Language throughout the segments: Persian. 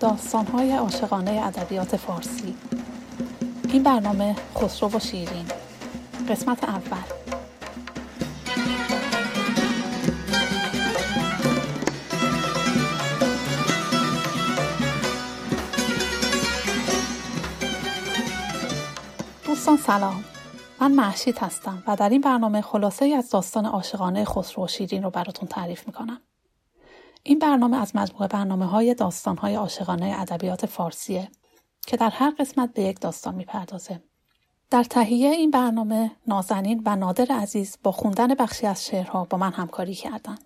داستانهای عاشقانه ادبیات فارسی. این برنامه خسرو و شیرین. قسمت اول. دوستان سلام. من محشید هستم و در این برنامه خلاصه ای از داستان عاشقانه خسرو و شیرین رو براتون تعریف می‌کنم. این برنامه از مجموعه برنامه های داستان های عاشقانه ادبیات فارسیه که در هر قسمت به یک داستان می‌پردازه. در تهیه این برنامه نازنین و نادر عزیز با خوندن بخشی از شعرها با من همکاری کردند.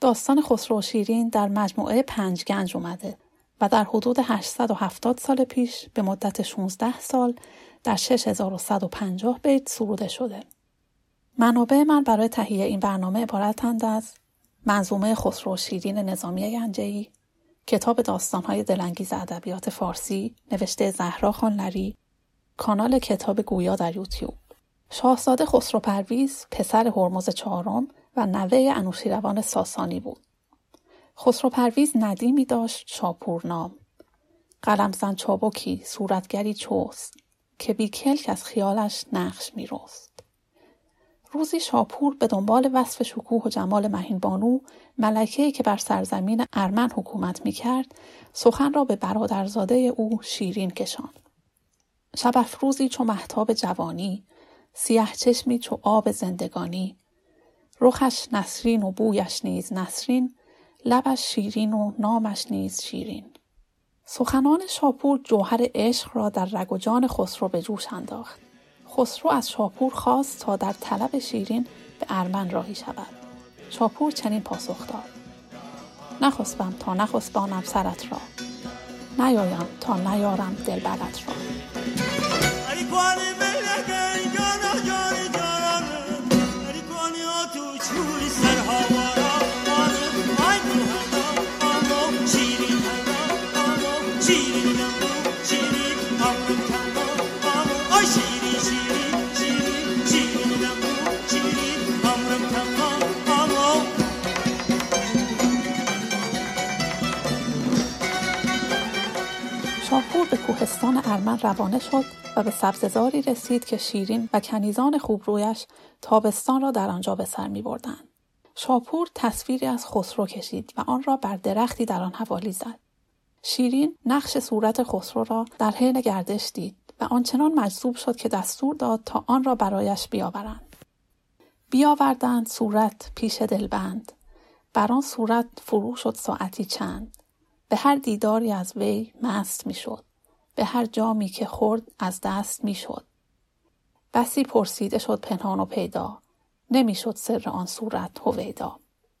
داستان خسرو شیرین در مجموعه پنج گنج اومده و در حدود 870 سال پیش به مدت 16 سال در 6150 بیت سروده شده. منابع من برای تهیه این برنامه عبارتند از منظومه خسرو شیرین نظامی گنجهی کتاب داستانهای دلانگیز ادبیات فارسی نوشته زهرا خانلری کانال کتاب گویا در یوتیوب. شاهزاده خسرو پرویز پسر هرمز چهارم و نوه انوشیروان ساسانی بود. خسرو پرویز ندیمی داشت شاپور نام. قلمزن چابکی صورتگری چوست که بیکلک از خیالش نقش میرست. روزی شاپور به دنبال وصف شکوه و جمال مهین بانو ملکه که بر سرزمین ارمن حکومت می کرد سخن را به برادرزاده او شیرین کشاند. شب افروزی چو محتاب جوانی سیه چشمی چو آب زندگانی. رخش نسرین و بویش نیز نسرین لبش شیرین و نامش نیز شیرین. سخنان شاپور جوهر عشق را در رگ و جان خسرو به جوش انداخت. خسرو از شاپور خواست تا در طلب شیرین به ارمن راهی شود. شاپور چنین پاسخ داد. نخسبم تا نخسبانم سرت را. نیایم تا نیارم دلبرت را. ارمن روانه شد و به سبززاری رسید که شیرین و کنیزان خوبرویش تابستان را در آنجا به سر می بردن. شاپور تصویری از خسرو کشید و آن را بر درختی در آن حوالی زد. شیرین نقش صورت خسرو را در حین گردش دید و آنچنان مجذوب شد که دستور داد تا آن را برایش بیاورند. بیاوردند صورت پیش دلبند. بر آن صورت فرو شد ساعتی چند. به هر دیداری از وی مست می‌شد. به هر جامی که خورد از دست می‌شد. بسی پرسیده شد پنهان و پیدا. نمی‌شد سر آن صورت هویدا.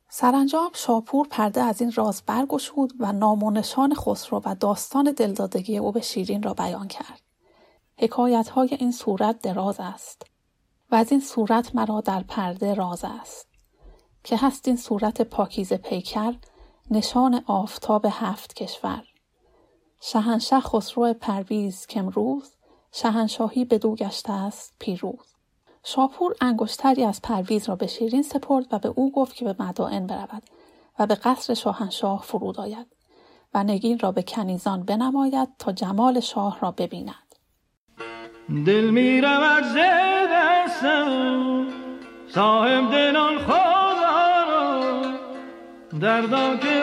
سرانجام شاپور پرده از این راز برگشود و نام و نشان خسرو و داستان دلدادگی او به شیرین را بیان کرد. حکایت های این صورت دراز است و از این صورت مرا در پرده راز است. که هست این صورت پاکیز پیکر نشان آفتاب هفت کشور. شهنشه خسرو پرویز که امروز شهنشاهی به دو گشته است پیروز. شاپور انگشتری از پرویز را به شیرین سپرد و به او گفت که به مدائن برود و به قصر شاهنشاه فرود آید و نگین را به کنیزان بنماید تا جمال شاه را ببیند. دل می رود صاحب دلان خدا دردا که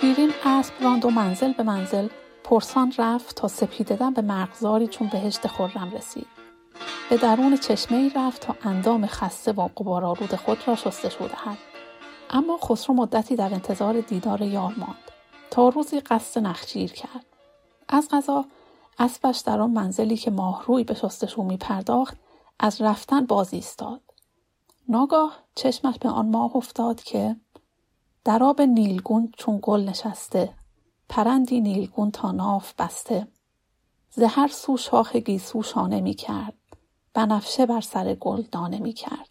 شیرین اسب راند و منزل به منزل پرسان رفت تا سپیددن به مرغزاری چون بهشت خرم رسید. به درون چشمه ای رفت تا اندام خسته و قبارآلود خود را شستشو دهد اما خسرو مدتی در انتظار دیدار یار ماند. تا روزی قصد نخجیر کرد. از غذا اسبش در آن منزلی که ماهروی به شستشو می پرداخت از رفتن باز ایستاد. ناگاه چشمش به آن ماه افتاد که در آب نیلگون چون گل نشسته پرندی نیلگون تا ناف بسته. ز هر سو شاخ گیسو شانه می کرد بنفشه بر سر گل دانه می کرد.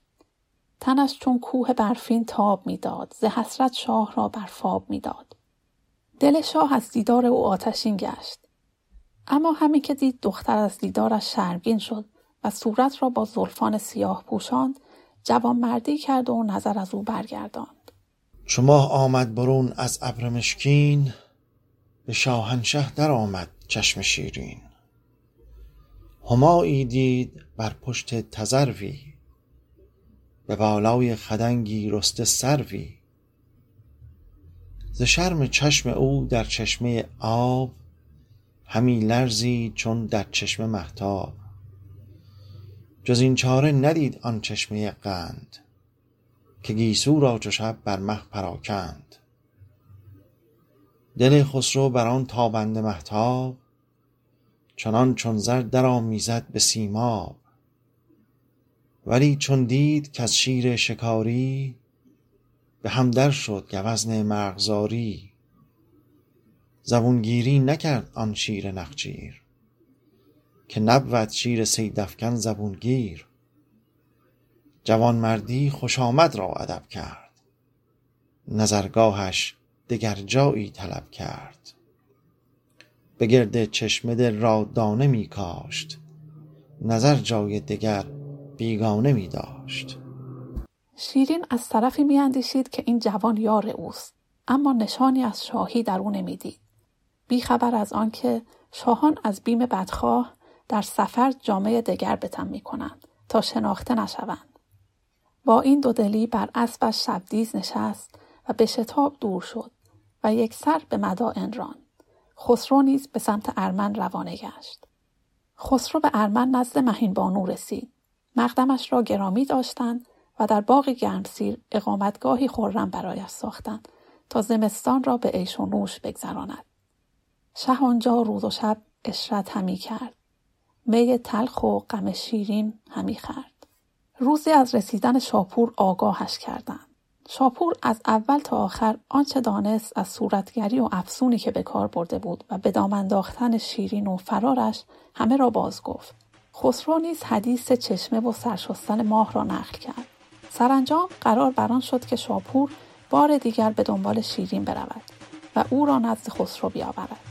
تنش چون کوه برفین تاب می‌داد ز حسرت شاه را بر فاب می‌داد دل شاه از دیدار او آتشین گشت. اما همین که دید دختر از دیدارش شرمگین شد و صورت را با زلفان سیاه پوشاند جوان مردی کرد و نظر از او برگرداند. چو ماه آمد برون از ابر مشکین به شاهنشه در آمد چشم شیرین. همایی دید بر پشت تذروی به بالای خدنگی رسته سروی. ز شرم چشم او در چشمه آب همی لرزید چون در چشمه مهتاب. جز این چاره ندید آن چشمه قند. که گیسو را چو شب بر مه پراکند. دل خسرو بر آن تابنده مهتاب چنان چون زر درآمیزد به سیماب. ولی چون دید کز شیر شکاری به هم در شد گوزن مرغزاری. زبون گیری نکرد آن شیر نخجیر که نبود شیر صیدافکن زبون گیر جوانمردی خوش آمد را ادب کرد. نظرگاهش دگر جایی طلب کرد. به گرد چشمه دل را دانه می کاشت. نظر جای دگر بیگانه می داشت. شیرین از طرفی میاندیشید که این جوان یار اوست اما نشانی از شاهی در او نمی‌دید بیخبر از آنکه شاهان از بیم بدخواه در سفر جامعه دگر بتن می کنند تا شناخته نشوند. با این دودلی بر اسبش شبدیز نشست و به شتاب دور شد و یک سر به مدائن راند. خسرو نیز به سمت ارمن روانه گشت. خسرو به ارمن نزد مهین بانو رسید. مقدمش را گرامی داشتند و در باغ گرمسیر اقامتگاهی خورم برایش ساختند تا زمستان را به عیش و نوش بگذراند. شه آنجا روز و شب اشرت همی کرد. می تلخ و غم شیرین همی خرد. روزی از رسیدن شاپور آگاهش کردند. شاپور از اول تا آخر آنچه دانست از صورتگری و افسونی که به کار برده بود و به دام انداختن شیرین و فرارش همه را باز گفت. خسرو نیز حدیث چشمه و سرشستن ماه را نقل کرد. سرانجام قرار بران شد که شاپور بار دیگر به دنبال شیرین برود و او را نزد خسرو بیاورد.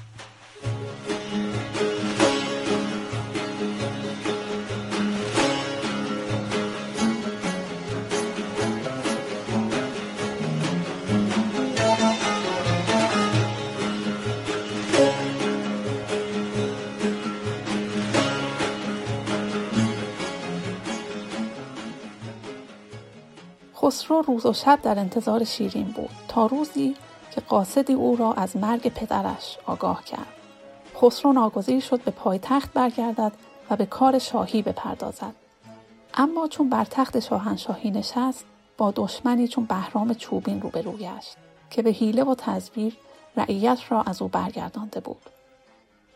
خسرو روز و شب در انتظار شیرین بود تا روزی که قاصدی او را از مرگ پدرش آگاه کرد. خسرو ناگزیر شد به پایتخت برگردد و به کار شاهی بپردازد. اما چون بر تخت شاهنشاهی نشست با دشمنی چون بهرام چوبین روبرو گشت که به حیله و تزویر رعیت را از او برگردانده بود.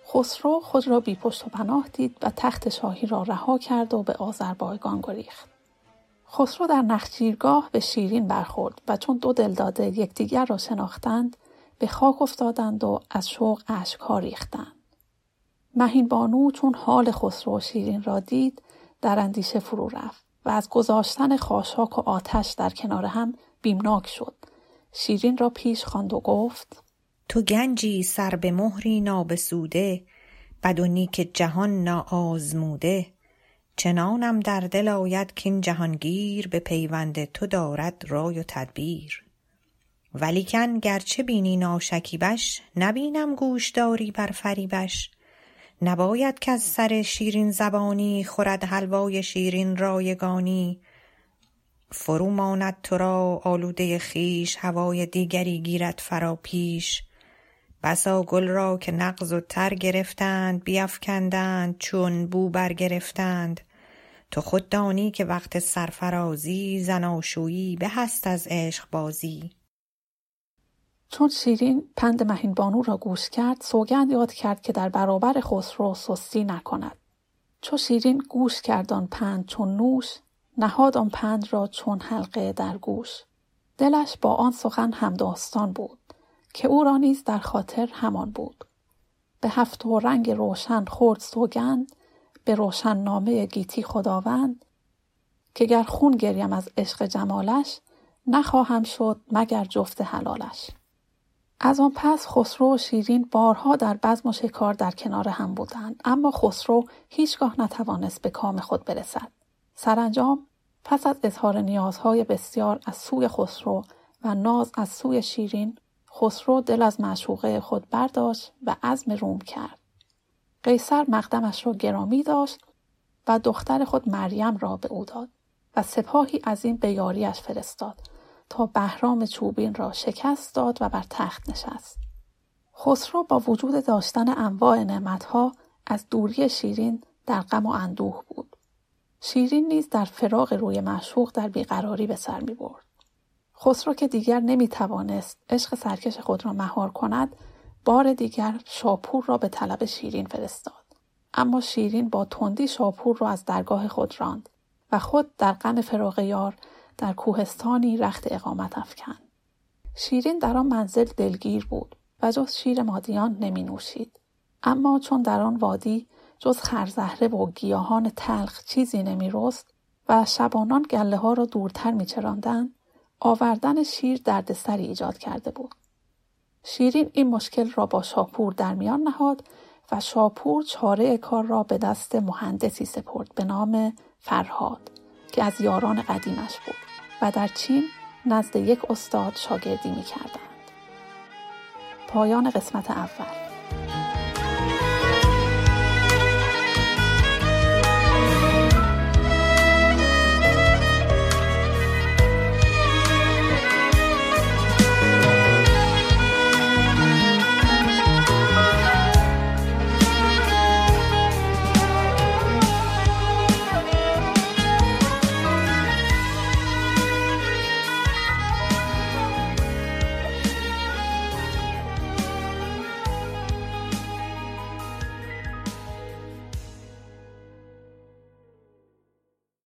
خسرو خود را بی پشت و پناه دید و تخت شاهی را رها کرد و به آذربایجان گریخت. خسرو در نخجیرگاه به شیرین برخورد و چون دو دلداده یکدیگر را شناختند به خاک افتادند و از شوق اشکها ریختند. مهین بانو چون حال خسرو و شیرین را دید در اندیشه فرو رفت و از گذاشتن خاشاک و آتش در کنار هم بیمناک شد. شیرین را پیش خواند و گفت تو گنجی سر به مهری نابسوده بد و نیک جهان ناآزموده. چنانم در دل آید کاین جهانگیر به پیوند تو دارد رای و تدبیر. ولیکن گرچه بینی ناشکیبش نبینم گوش داری بر فریبش. نباید کز سر شیرین زبانی خورد حلوای شیرین رایگانی. فرو ماند تو را آلوده خویش هوای دیگری گیرد فرا پیش. بسا گل را که نغز و تر گرفتند بیفکندند چون بو برگرفتند. تو خود دانی که وقت سرفرازی زناشویی به است از عشقبازی چون شیرین پند مهین بانو را گوش کرد سوگند یاد کرد که در برابر خسرو سستی نکند. چو شیرین گوش کرد آن پند چون نوش نهاد آن پند را چون حلقه در گوش. دلش با آن سخن همداستان بود که او را نیز در خاطر همان بود. به هفت و رنگ روشن خورد سوگند به نامه گیتی خداوند که گر خون گریم از عشق جمالش نخواهم شد مگر جفت حلالش. از آن پس خسرو و شیرین بارها در بزم و شکار در کنار هم بودند اما خسرو هیچگاه نتوانست به کام خود برسد. سرانجام پس از اظهار نیازهای بسیار از سوی خسرو و ناز از سوی شیرین خسرو دل از معشوقه خود برداشت و عزم روم کرد. قیصر مقدمش را گرامی داشت و دختر خود مریم را به او داد و سپاهی از این به یاریش فرستاد تا بهرام چوبین را شکست داد و بر تخت نشست خسرو با وجود داشتن انواع نعمتها از دوری شیرین در غم و اندوه بود شیرین نیز در فراغ روی معشوق در بیقراری به سر می برد. خسرو که دیگر نمی توانست عشق سرکش خود را مهار کند بار دیگر شاپور را به طلب شیرین فرستاد. اما شیرین با تندی شاپور را از درگاه خود راند و خود در غم فراغ یار در کوهستانی رخت اقامت افکن. شیرین در آن منزل دلگیر بود و جز شیر مادیان نمی نوشید. اما چون در آن وادی جز خرزهره و گیاهان تلخ چیزی نمی رست و شبانان گله ها را دورتر می آوردن شیر دردسری ایجاد کرده بود. شیرین این مشکل را با شاپور در میان نهاد و شاپور چاره کار را به دست مهندسی سپرد به نام فرهاد که از یاران قدیمش بود و در چین نزد یک استاد شاگردی می کردند. پایان قسمت اول